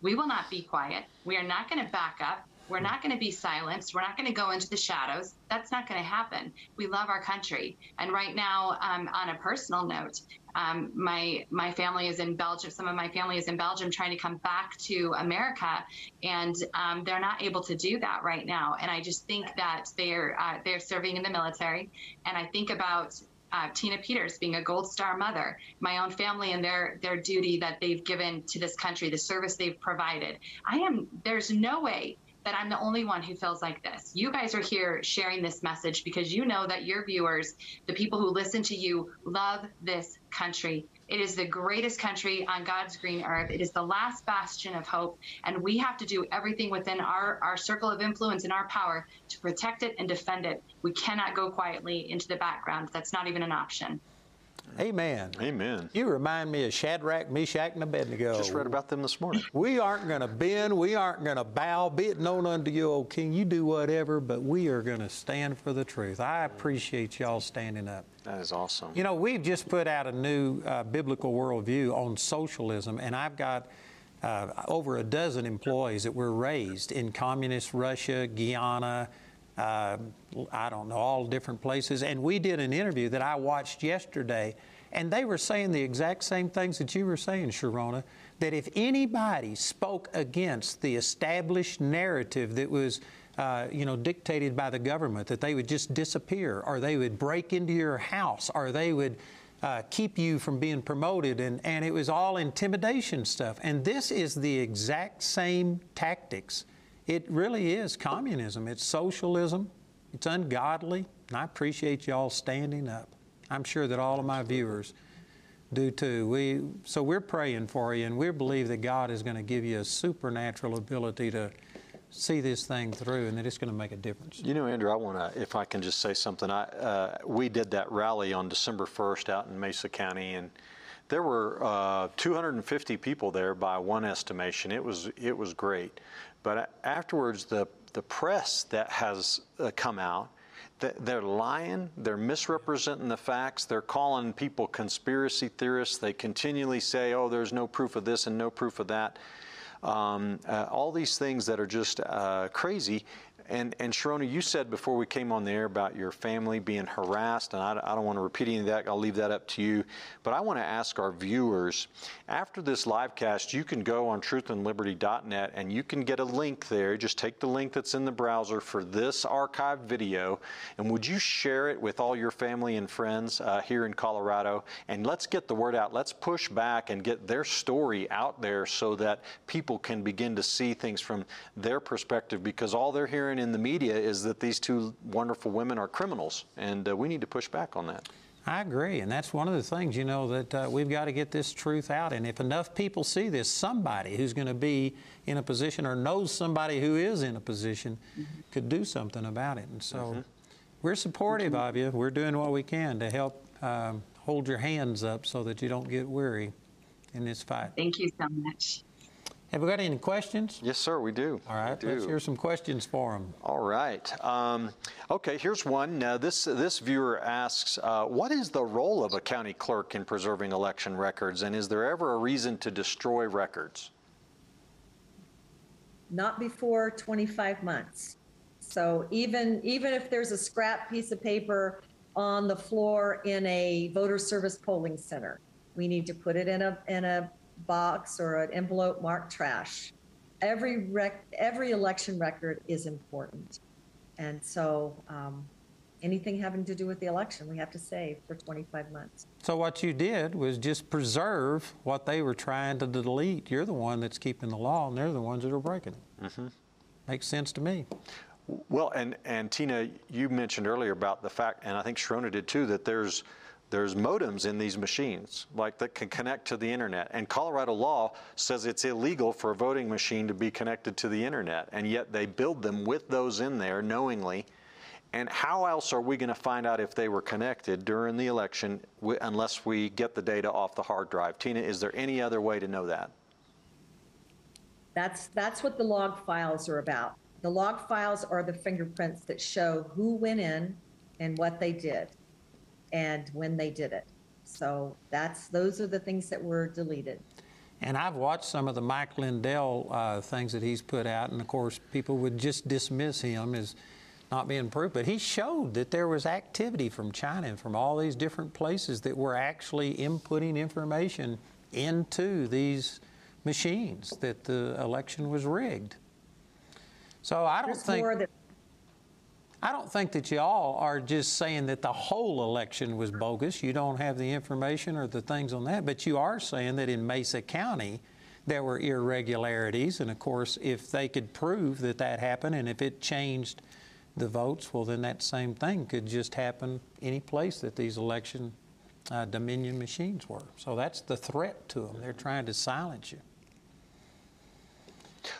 [SPEAKER 4] We will not be quiet. We are not going to back up. We're not going to be silenced. We're not going to go into the shadows. That's not going to happen. We love our country. And right now, um, on a personal note, um, my my family is in Belgium. Some of my family is in Belgium, trying to come back to America, and um, they're not able to do that right now. And I just think that they're uh, they're serving in the military, and I think about uh, Tina Peters being a Gold Star mother, my own family and their their duty that they've given to this country, the service they've provided. I am there's no way that I'm the only one who feels like this. You guys are here sharing this message because you know that your viewers, the people who listen to you, love this country. It is the greatest country on God's green earth. It is the last bastion of hope, and we have to do everything within our, our circle of influence and our power to protect it and defend it. We cannot go quietly into the background. That's not even an option.
[SPEAKER 2] Amen.
[SPEAKER 3] Amen.
[SPEAKER 2] You remind me of Shadrach, Meshach, and Abednego.
[SPEAKER 3] Just read about them this morning.
[SPEAKER 2] We aren't going to bend. We aren't going to bow. Be it known unto you, O King. You do whatever, but we are going to stand for the truth. I appreciate y'all standing up.
[SPEAKER 3] That is awesome.
[SPEAKER 2] You know, we've just put out a new uh, biblical worldview on socialism, and I've got uh, over a dozen employees that were raised in communist Russia, Guyana, uh, I don't know, all different places. And we did an interview that I watched yesterday, and they were saying the exact same things that you were saying, Sherronna, that if anybody spoke against the established narrative that was uh, you know, dictated by the government, that they would just disappear, or they would break into your house, or they would uh, keep you from being promoted, and, and it was all intimidation stuff. And this is the exact same tactics. It really is communism. It's socialism. It's ungodly. And I appreciate y'all standing up. I'm sure that all of my viewers do too. We, so we're praying for you, and we believe that God is going to give you a supernatural ability to see this thing through and that it's going to make a difference.
[SPEAKER 3] You know, Andrew, I want to, if I can just say something. I, uh, we did that rally on December 1st out in Mesa County, and there were uh, 250 people there by one estimation. It was it was great, but afterwards, the the press that has uh, come out. They're lying. They're misrepresenting the facts. They're calling people conspiracy theorists. They continually say, oh, there's no proof of this and no proof of that um, uh, all these things that are just uh, crazy. And, and Sherronna, you said before we came on the air about your family being harassed, and I, I don't want to repeat any of that. I'll leave that up to you. But I want to ask our viewers after this live cast, you can go on truthandliberty.net and you can get a link there. Just take the link that's in the browser for this archived video. And would you share it with all your family and friends uh, here in Colorado? And let's get the word out. Let's push back and get their story out there so that people can begin to see things from their perspective because all they're hearing in the media is that these two wonderful women are criminals, and uh, we need to push back on that.
[SPEAKER 2] I agree, and that's one of the things, you know, that uh, we've got to get this truth out. And if enough people see this, somebody who's going to be in a position or knows somebody who is in a position mm-hmm. could do something about it. And so mm-hmm. we're supportive mm-hmm. of you. We're doing what we can to help um, hold your hands up so that you don't get weary in this fight.
[SPEAKER 4] Thank you so much.
[SPEAKER 2] Have we got any questions?
[SPEAKER 3] Yes, sir, we do.
[SPEAKER 2] All right,
[SPEAKER 3] do.
[SPEAKER 2] let's hear some questions for them.
[SPEAKER 3] All right. Um, okay, here's one. Uh, this, this viewer asks uh, What is the role of a county clerk in preserving election records, and is there ever a reason to destroy records?
[SPEAKER 5] Not before 25 months. So even, even if there's a scrap piece of paper on the floor in a voter service polling center, we need to put it in a, in a box or an envelope marked trash. Every rec- every election record is important, and so um, anything having to do with the election, we have to save for 25 months.
[SPEAKER 2] So what you did was just preserve what they were trying to delete. You're the one that's keeping the law, and they're the ones that are breaking it. Mm-hmm. Makes sense to me.
[SPEAKER 3] Well, and and Tina, you mentioned earlier about the fact, and I think Sherronna did too, that there's there's modems in these machines, like that can connect to the internet. And Colorado law says it's illegal for a voting machine to be connected to the internet, and yet they build them with those in there knowingly. And how else are we going to find out if they were connected during the election unless we get the data off the hard drive? Tina, is there any other way to know that?
[SPEAKER 5] That's that's what the log files are about. The log files are the fingerprints that show who went in and what they did and when they did it. So that's those are the things that were deleted.
[SPEAKER 2] And I've watched some of the Mike Lindell uh, things that he's put out, and of course, people would just dismiss him as not being proof. But he showed that there was activity from China and from all these different places that were actually inputting information into these machines that the election was rigged. So I don't
[SPEAKER 5] There's
[SPEAKER 2] think. I don't think that y'all are just saying that the whole election was bogus. You don't have the information or the things on that, but you are saying that in Mesa County there were irregularities. And of course, if they could prove that that happened and if it changed the votes, well, then that same thing could just happen any place that these election uh, Dominion machines were. So that's the threat to them. They're trying to silence you.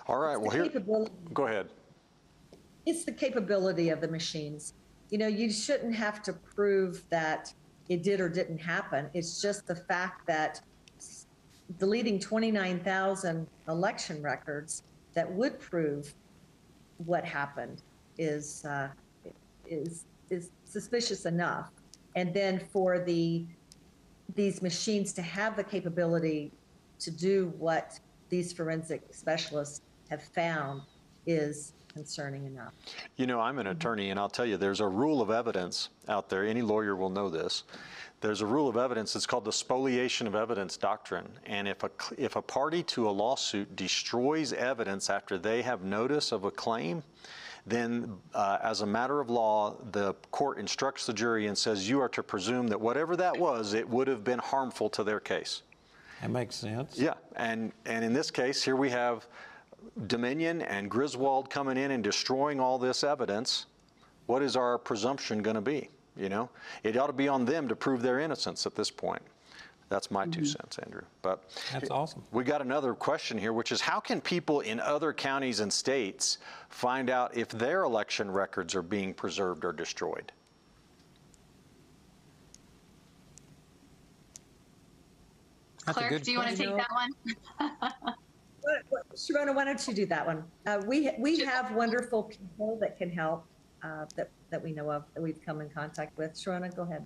[SPEAKER 3] All right, well, here, go ahead.
[SPEAKER 5] It's the capability of the machines. You know, you shouldn't have to prove that it did or didn't happen. It's just the fact that deleting 29,000 election records that would prove what happened is uh, is is suspicious enough. And then for the these machines to have the capability to do what these forensic specialists have found is concerning enough.
[SPEAKER 3] You know, I'm an attorney, and I'll tell you, there's a rule of evidence out there. Any lawyer will know this. There's a rule of evidence. It's called the spoliation of evidence doctrine. And if a if a party to a lawsuit destroys evidence after they have notice of a claim, then uh, as a matter of law, the court instructs the jury and says you are to presume that whatever that was, it would have been harmful to their case.
[SPEAKER 2] That makes sense.
[SPEAKER 3] Yeah, and and in this case, here we have Dominion and Griswold coming in and destroying all this evidence. What is our presumption going to be? You know, it ought to be on them to prove their innocence at this point. That's my two mm-hmm. cents, Andrew. But
[SPEAKER 2] That's awesome.
[SPEAKER 3] we got another question here, which is how can people in other counties and states find out if their election records are being preserved or destroyed?
[SPEAKER 2] That's a
[SPEAKER 4] Clerk,
[SPEAKER 2] good
[SPEAKER 4] do you want to take that one? *laughs*
[SPEAKER 5] What- what- Sherronna, why don't you do that one? Uh, we we have wonderful people that can help uh, that that we know of that we've come in contact with. Sherronna, go ahead.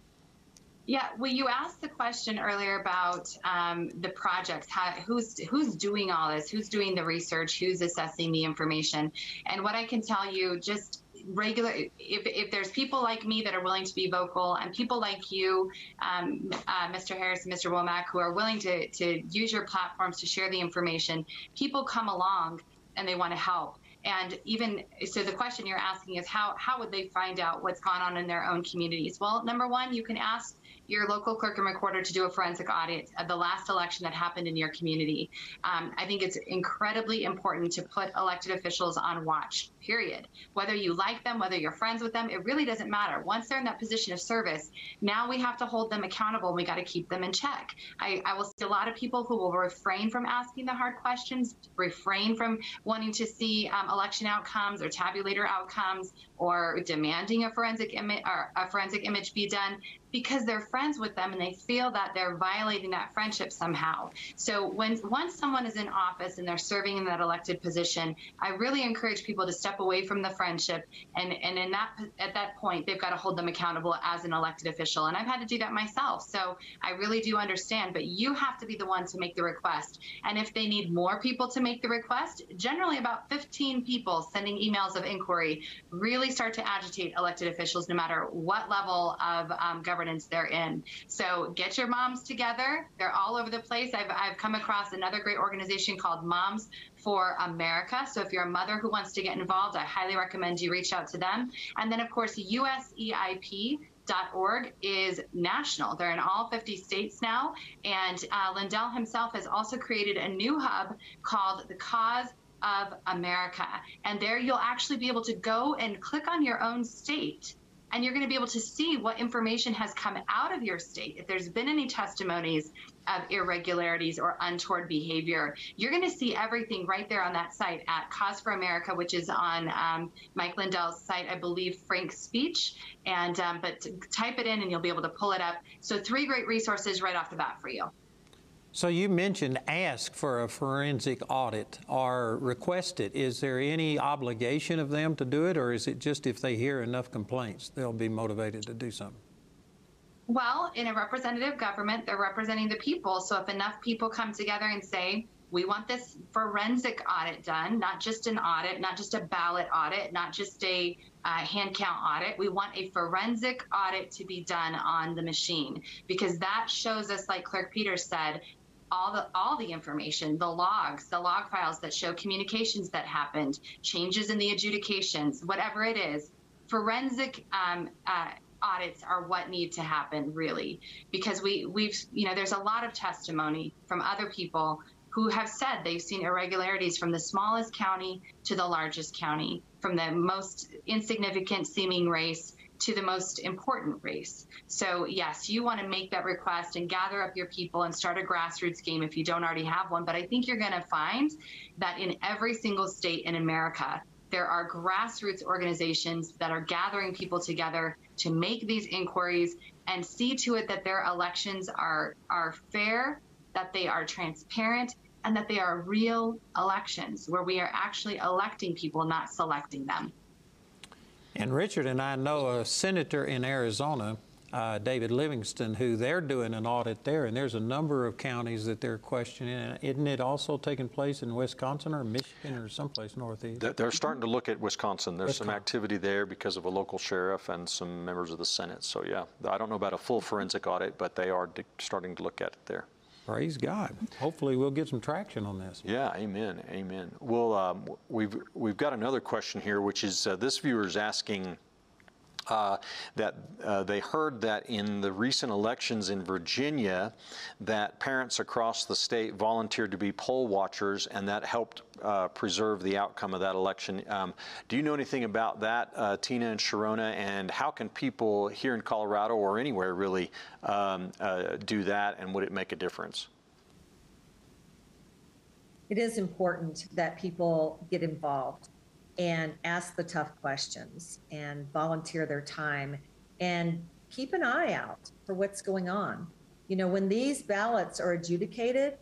[SPEAKER 4] Yeah, well, you asked the question earlier about um, the projects. How, who's who's doing all this? Who's doing the research? Who's assessing the information? And what I can tell you, just regular, if, if there's people like me that are willing to be vocal, and people like you, um, uh, Mr. Harris and Mr. Wommack, who are willing to to use your platforms to share the information, people come along and they want to help. And even so, the question you're asking is how how would they find out what's gone on in their own communities? Well, number one, you can ask your local clerk and recorder to do a forensic audit of the last election that happened in your community. Um, I think it's incredibly important to put elected officials on watch, period. Whether you like them, whether you're friends with them, it really doesn't matter. Once they're in that position of service, now we have to hold them accountable and we got to keep them in check. I, I will see a lot of people who will refrain from asking the hard questions, refrain from wanting to see um, election outcomes or tabulator outcomes or demanding a forensic image or a forensic image be done because they're friends with them and they feel that they're violating that friendship somehow. So when once someone is in office and they're serving in that elected position, I really encourage people to step away from the friendship and and in that at that point they've got to hold them accountable as an elected official. And I've had to do that myself. So I really do understand, but you have to be the one to make the request. And if they need more people to make the request, generally about 15 people sending emails of inquiry really start to agitate elected officials no matter what level of um, governance they're in. So get your moms together. They're all over the place. I've, I've come across another great organization called Moms for America. So if you're a mother who wants to get involved, I highly recommend you reach out to them. And then, of course, USEIP org is national. They're in all 50 states now. And uh, Lindell himself has also created a new hub called the Cause of America. And there you'll actually be able to go and click on your own state. And you're going to be able to see what information has come out of your state. If there's been any testimonies of irregularities or untoward behavior, you're going to see everything right there on that site at Cause for America, which is on um, Mike Lindell's site, I believe, Frank's Speech. And um, but type it in and you'll be able to pull it up. So three great resources right off the bat for you.
[SPEAKER 2] So you mentioned ask for a forensic audit or request it. Is there any obligation of them to do it, or is it just if they hear enough complaints, they'll be motivated to do something?
[SPEAKER 4] Well, in a representative government, they're representing the people. So if enough people come together and say, we want this forensic audit done, not just an audit, not just a ballot audit, not just a uh, hand count audit. We want a forensic audit to be done on the machine because that shows us, like Clerk Peters said, all the all the information, the logs, the log files that show communications that happened, changes in the adjudications, whatever it is. Forensic um, uh, audits are what need to happen really because we we've you know there's a lot of testimony from other people who have said they've seen irregularities from the smallest county to the largest county from the most insignificant seeming race to the most important race. So, yes, you want to make that request and gather up your people and start a grassroots game if you don't already have one. But I think you're going to find that in every single state in America, there are grassroots organizations that are gathering people together to make these inquiries and see to it that their elections are, are fair, that they are transparent, and that they are real elections where we are actually electing people, not selecting them.
[SPEAKER 2] And Richard and I know a senator in Arizona, uh, David Livingston, who they're doing an audit there, and there's a number of counties that they're questioning. Isn't it also taking place in Wisconsin or Michigan or someplace northeast?
[SPEAKER 3] They're- They're starting to look at Wisconsin. There's some activity there because of a local sheriff and some members of the Senate. So, yeah, I don't know about a full forensic audit, but they are starting to look at it there.
[SPEAKER 2] Praise God. Hopefully, we'll get some traction on this.
[SPEAKER 3] Yeah, amen, amen. Well, um, we've we've got another question here, which is uh, this viewer is asking uh, that uh, they heard that in the recent elections in Virginia, that parents across the state volunteered to be poll watchers, and that helped uh, preserve the outcome of that election. Um, do you know anything about that, uh, Tina and Sherronna? And how can people here in Colorado or anywhere really um, uh, do that, and would it make a difference?
[SPEAKER 5] it is important that people get involved and ask the tough questions and volunteer their time and keep an eye out for what's going on. You know, when these ballots are adjudicated,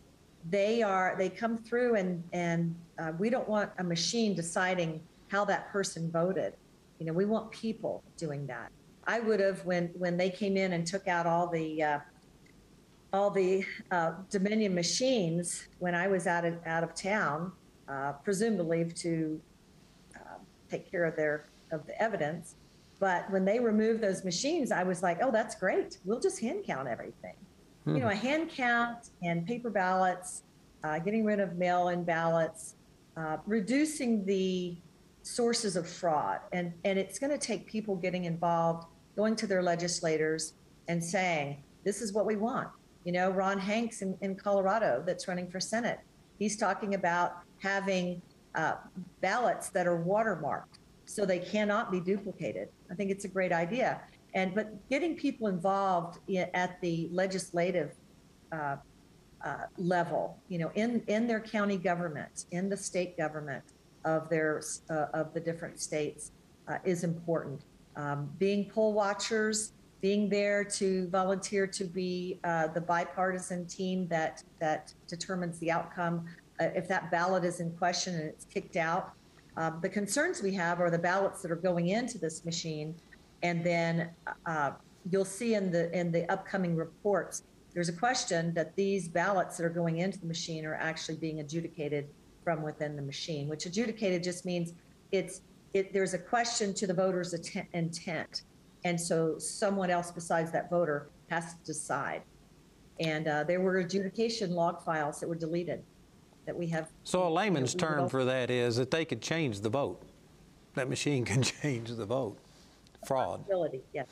[SPEAKER 5] they are they come through and and uh, we don't want a machine deciding how that person voted. You know, we want people doing that. I would have when when they came in and took out all the uh, all the uh, Dominion machines when I was out of, out of town, uh, presumably to take care of their of the evidence. But when they removed those machines, I was like, "Oh, that's great. We'll just hand count everything." You know, a hand count and paper ballots, uh, getting rid of mail-in ballots, uh, reducing the sources of fraud, and and it's going to take people getting involved, going to their legislators, and saying, "This is what we want." You know, Ron Hanks in, in Colorado that's running for Senate. He's talking about having uh, ballots that are watermarked so they cannot be duplicated. I think it's a great idea. And but getting people involved i- at the legislative uh, uh, level, you know, in in their county government, in the state government of their uh, of the different states uh, is important. Um, being poll watchers, being there to volunteer to be uh, the bipartisan team that that determines the outcome. Uh, if that ballot is in question and it's kicked out, um, the concerns we have are the ballots that are going into this machine, and then uh, you'll see in the in the upcoming reports. There's a question that these ballots that are going into the machine are actually being adjudicated from within the machine, which adjudicated just means it's it, there's a question to the voter's atten- intent, and so someone else besides that voter has to decide. And uh, there were adjudication log files that were deleted that we have.
[SPEAKER 2] So a layman's
[SPEAKER 5] you know,
[SPEAKER 2] term
[SPEAKER 5] will-
[SPEAKER 2] for that is that they could change the vote. That machine *laughs* can change the vote. Fraud.
[SPEAKER 5] Ability, yes.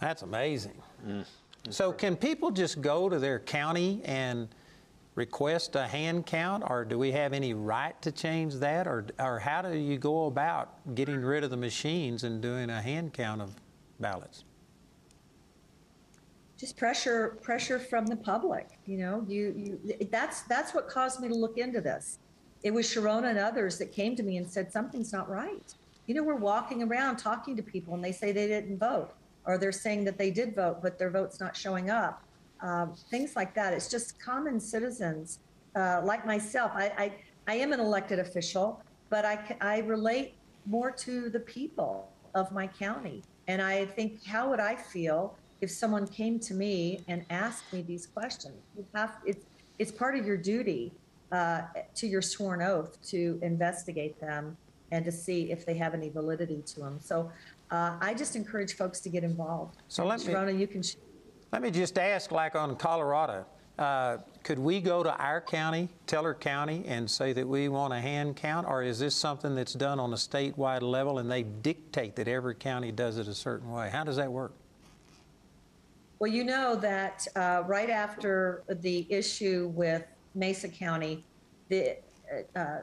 [SPEAKER 2] That's amazing. Mm. So can people just go to their county and request a hand count, or do we have any right to change that, or, or how do you go about getting rid of the machines and doing a hand count of ballots?
[SPEAKER 5] Just pressure pressure from the public you know you you that's that's what caused me to look into this. It was Sherronna and others that came to me and said something's not right. You know we're walking around talking to people and they say they didn't vote or they're saying that they did vote but their vote's not showing up. Um, things like that. It's just common citizens uh, like myself. I, I i am an elected official but i i relate more to the people of my county. And i think how would i feel if someone came to me and asked me these questions. You have, it's, it's part of your duty uh, to your sworn oath to investigate them and to see if they have any validity to them. So uh, I just encourage folks to get involved.
[SPEAKER 2] So let me-
[SPEAKER 5] Sherronna, you can.
[SPEAKER 2] Let me just ask, like on Colorado, uh, could we go to our county, Teller County, and say that we want a hand count, or is this something that's done on a statewide level and they dictate that every county does it a certain way? How does that work?
[SPEAKER 5] Well, you know that uh, right after the issue with Mesa County, the uh,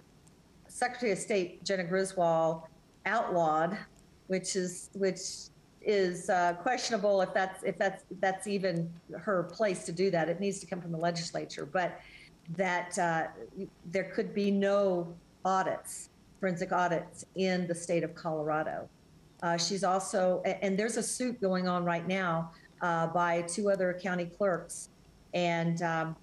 [SPEAKER 5] Secretary of State Jena Griswold outlawed, which is which is uh, questionable if that's if that's that's even her place to do that. It needs to come from the legislature, but that uh, there could be no audits, forensic audits in the state of Colorado. Uh, she's also, and there's a suit going on right now uh, by two other county clerks and um,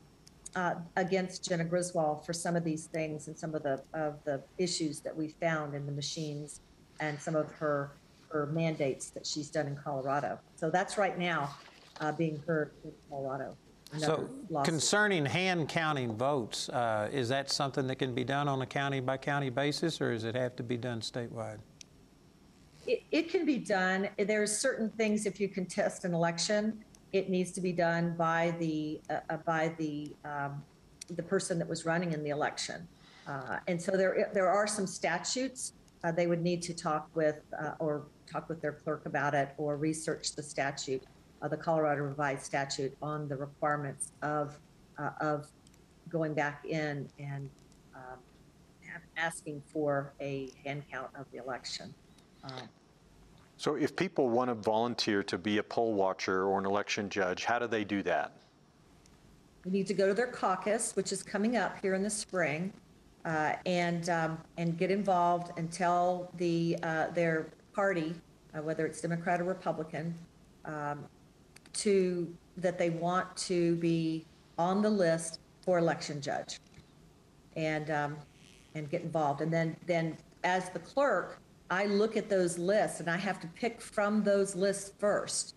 [SPEAKER 5] uh, against Jena Griswold for some of these things and some of the of the issues that we found in the machines and some of her her mandates that she's done in Colorado. So that's right now uh, being heard in Colorado.
[SPEAKER 2] So concerning hand counting votes, uh, is that something that can be done on a county by county basis, or does it have to be done statewide?
[SPEAKER 5] It, it can be done. There's certain things if you contest an election, it needs to be done by the uh, uh, by the um, the person that was running in the election. Uh, and so there there are some statutes. Uh, they would need to talk with uh, or talk with their clerk about it or research the statute, uh, the Colorado Revised Statute on the requirements of of going back in and um, asking for a hand count of the election.
[SPEAKER 3] So if people want to volunteer to be a poll watcher or an election judge, how do they do that?
[SPEAKER 5] You need to go to their caucus, which is coming up here in the spring, uh, and um, and get involved and tell the uh, their party, uh, whether it's Democrat or Republican, um, to that they want to be on the list for election judge, and um, and get involved. And then then as the clerk, I look at those lists and I have to pick from those lists first.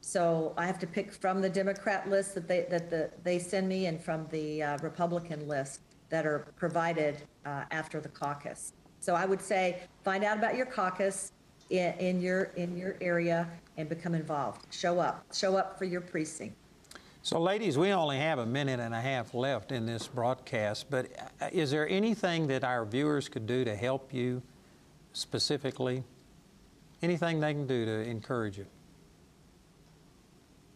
[SPEAKER 5] So I have to pick from the Democrat list that they that the, they send me and from the uh, Republican list that are provided uh, after the caucus. So I would say find out about your caucus in, in your in your area and become involved. Show up. Show up for your precinct.
[SPEAKER 2] So, ladies, we only have a minute and a half left in this broadcast, but uh, is there anything that our viewers could do to help you specifically? Anything they can do to encourage you?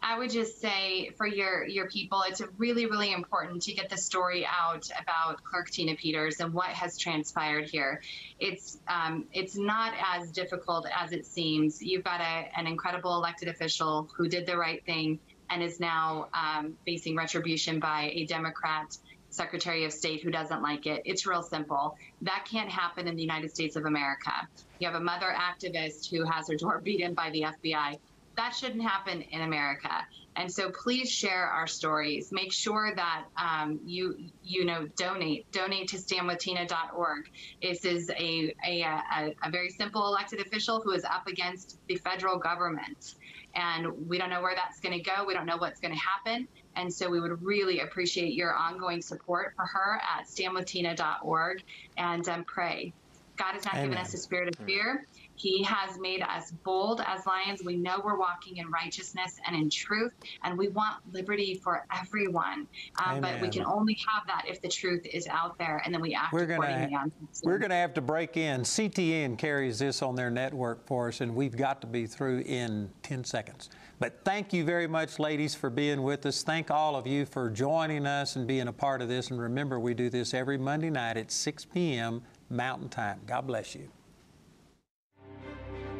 [SPEAKER 4] I would just say for your your people, it's really really important to get the story out about Clerk Tina Peters and what has transpired here. It's um, it's not as difficult as it seems. You've got a, an incredible elected official who did the right thing and is now um, facing retribution by a Democrat Secretary of State who doesn't like it. It's real simple. That can't happen in the United States of America. You have a mother activist who has her door *laughs* beaten by the FBI. That shouldn't happen in America. And so please share our stories. Make sure that um, you you know donate. Donate to standwithtina.org. This is a, a, a, a very simple elected official who is up against the federal government. And we don't know where that's going to go. We don't know what's going to happen. And so we would really appreciate your ongoing support for her at standwithtina.org and um, pray. God has not Amen. given us a spirit of fear. He has made us bold as lions. We know we're walking in righteousness and in truth, and we want liberty for everyone. Um, but we can only have that if the truth is out there, and then we act we're accordingly. Gonna,
[SPEAKER 2] we're going to have to break in. CTN carries this on their network for us, and we've got to be through in 10 seconds. But thank you very much, ladies, for being with us. Thank all of you for joining us and being a part of this. And remember, we do this every Monday night at 6 p.m. Mountain Time. God bless you.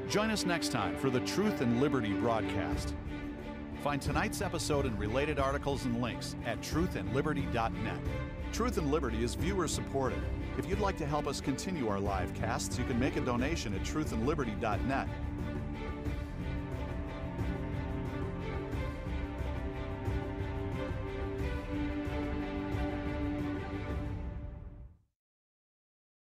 [SPEAKER 1] Join us next time for the Truth and Liberty broadcast. Find tonight's episode and related articles and links at truthandliberty.net. Truth and Liberty is viewer supported. If you'd like to help us continue our live casts, you can make a donation at truthandliberty.net